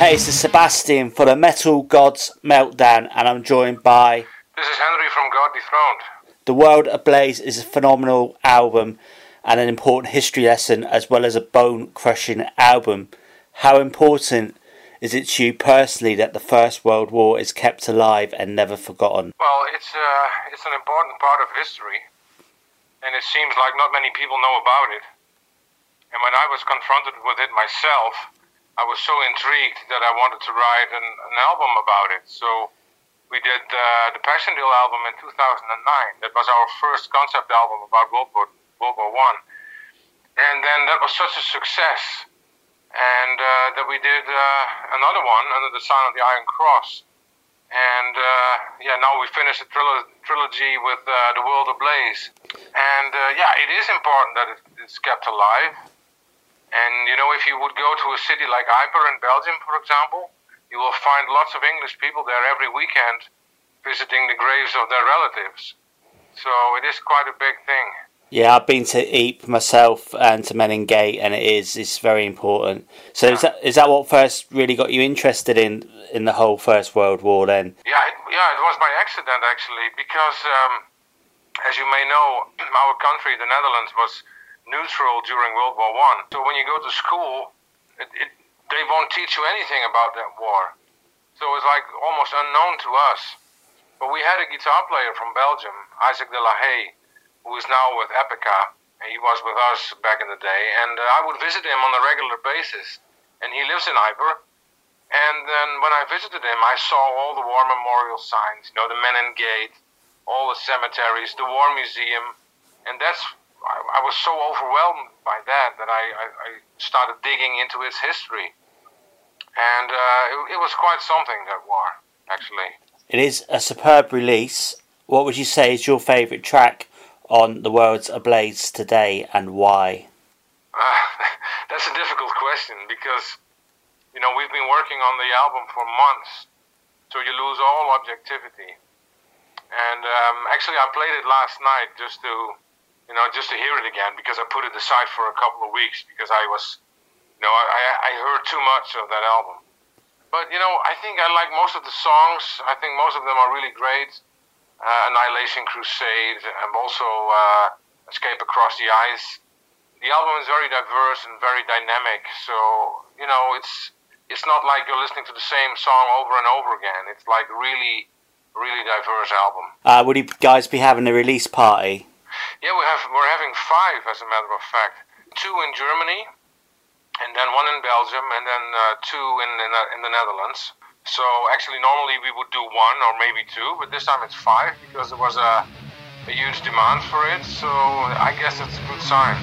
Hey, this is Sebastian for the Metal Gods Meltdown, and I'm joined by. This is Henri from God Dethroned. The World Ablaze is a phenomenal album and an important history lesson, as well as a bone crushing album. How important is it to you personally that the First World War is kept alive and never forgotten? Well, it's, uh, it's an important part of history, and it seems like not many people know about it. And when I was confronted with it myself, I was so intrigued that I wanted to write an, an album about it. So we did uh, the Passiondale album in 2009. That was our first concept album about World War One, and then that was such a success, and uh, that we did uh, another one under the sign of the Iron Cross, and uh, yeah, now we finished a trilo- trilogy with uh, the World Ablaze, and uh, yeah, it is important that it, it's kept alive. And you know, if you would go to a city like Ieper in Belgium, for example, you will find lots of English people there every weekend visiting the graves of their relatives. So it is quite a big thing. Yeah, I've been to Ypres myself and to Menin Gate, and it is it's very important. So yeah. is that is that what first really got you interested in in the whole First World War? Then yeah, it, yeah, it was by accident actually, because um, as you may know, our country, the Netherlands, was neutral during World War One. So when you go to school, it, it, they won't teach you anything about that war. So it's like almost unknown to us. But we had a guitar player from Belgium, Isaac Delahaye who is now with Epica. He was with us back in the day, and uh, I would visit him on a regular basis. And he lives in Ieper. And then when I visited him, I saw all the war memorial signs, you know, the Menin Gate, all the cemeteries, the War Museum, and that's I, I was so overwhelmed by that that I, I, I started digging into its history, and uh, it, it was quite something that war actually. It is a superb release. What would you say is your favourite track on the world's ablaze today and why? Uh, that's a difficult question because you know we've been working on the album for months, so you lose all objectivity. And um, actually, I played it last night just to you know just to hear it again because I put it aside for a couple of weeks because I was you know I, I heard too much of that album. But you know I think I like most of the songs. I think most of them are really great uh, Annihilation Crusade, and also uh, Escape Across the Ice. The album is very diverse and very dynamic, so you know it's it's not like you're listening to the same song over and over again. It's like really, really diverse album. Uh, would you guys be having a release party? Yeah, we have. We're having five, as a matter of fact. Two in Germany, and then one in Belgium, and then uh, two in in, in the Netherlands. So actually, normally we would do one or maybe two, but this time it's five because there was a, a huge demand for it. So I guess it's a good sign.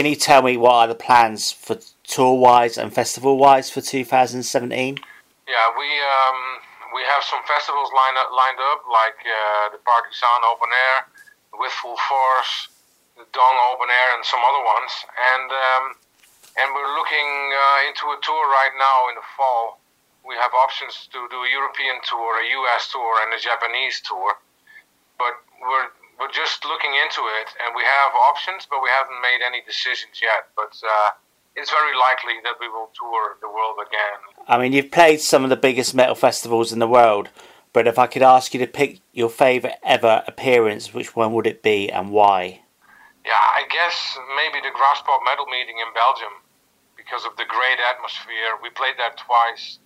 Can you tell me what are the plans for tour wise and festival wise for 2017? Yeah, we um, we have some festivals lined up, lined up like uh, the Party.San Open Air, With Full Force, the Dong Open Air, and some other ones. And um, and we're looking uh, into a tour right now in the fall. We have options to do a European tour, a US tour, and a Japanese tour. But we're we're just looking into it, and we have options, but we haven't made any decisions yet. But uh, it's very likely that we will tour the world again. I mean, you've played some of the biggest metal festivals in the world, but if I could ask you to pick your favourite ever appearance, which one would it be and why? Yeah, I guess maybe the Graspop Metal Meeting in Belgium because of the great atmosphere. We played that twice.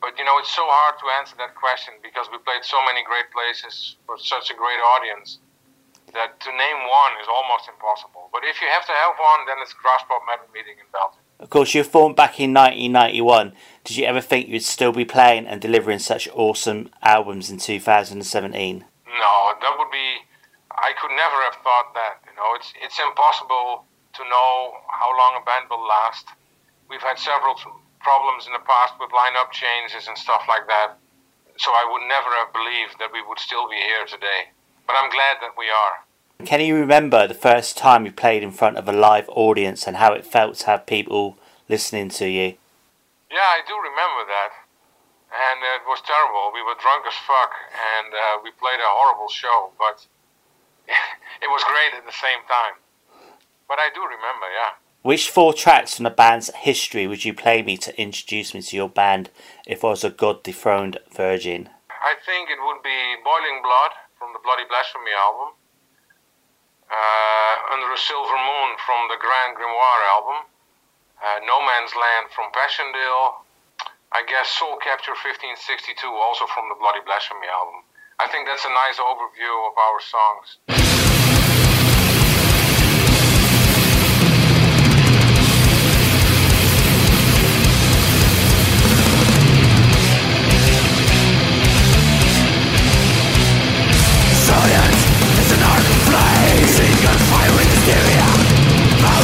But you know, it's so hard to answer that question because we played so many great places for such a great audience that to name one is almost impossible. But if you have to have one, then it's Graspop Metal Meeting in Belgium. Of course, you formed back in 1991. Did you ever think you'd still be playing and delivering such awesome albums in 2017? No, that would be. I could never have thought that. You know, it's it's impossible to know how long a band will last. We've had several problems in the past with lineup changes and stuff like that. So I would never have believed that we would still be here today but I'm glad that we are. Can you remember the first time you played in front of a live audience and how it felt to have people listening to you? Yeah, I do remember that. And it was terrible. We were drunk as fuck and uh, we played a horrible show, but it was great at the same time. But I do remember, yeah. Which four tracks from the band's history would you play me to introduce me to your band if I was a god dethroned virgin? I think it would be Boiling Blood, from the Bloody Blasphemy album. Uh, Under a Silver Moon from the Grand Grimoire album. Uh, no Man's Land from Passiondale. I guess Soul Capture 1562 also from the Bloody Blasphemy album. I think that's a nice overview of our songs.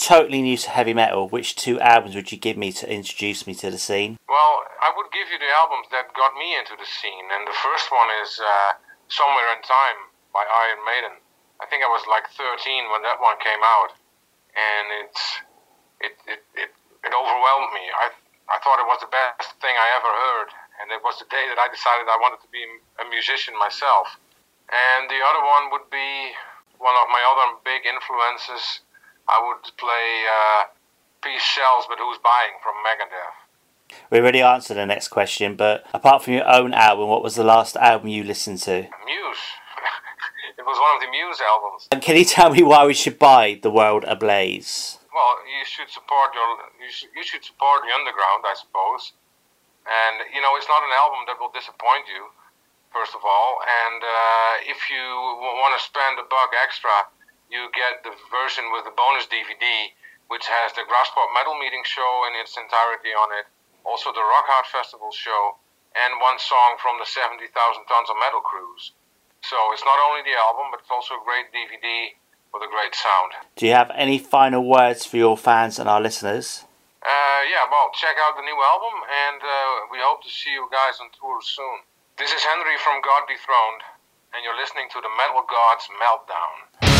totally new to heavy metal, which two albums would you give me to introduce me to the scene? Well, I would give you the albums that got me into the scene, and the first one is uh, Somewhere in Time by Iron Maiden. I think I was like 13 when that one came out, and it's it it, it, it overwhelmed me. I I thought it was the best thing I ever heard, and it was the day that I decided I wanted to be a musician myself. And the other one would be one of my other big influences. I would play uh, Peace Sells, but Who's Buying from Megadeth. We already answered the next question, but apart from your own album, what was the last album you listened to? Muse. it was one of the Muse albums. And can you tell me why we should buy The World Ablaze? Well, you should support your you should, you should support the underground, I suppose. And you know, it's not an album that will disappoint you, first of all. And uh, if you want to spend a buck extra, you get the version with the bonus DVD, which has the Graspop Metal Meeting show in its entirety on it, also the Rock Hard Festival show, and one song from the 70,000 Tons of Metal Cruise. So it's not only the album, but it's also a great DVD with a great sound. Do you have any final words for your fans and our listeners? Uh, yeah, well, check out the new album, and uh, we hope to see you guys on tour soon. This is Henri from God Dethroned, and you're listening to the Metal Gods Meltdown.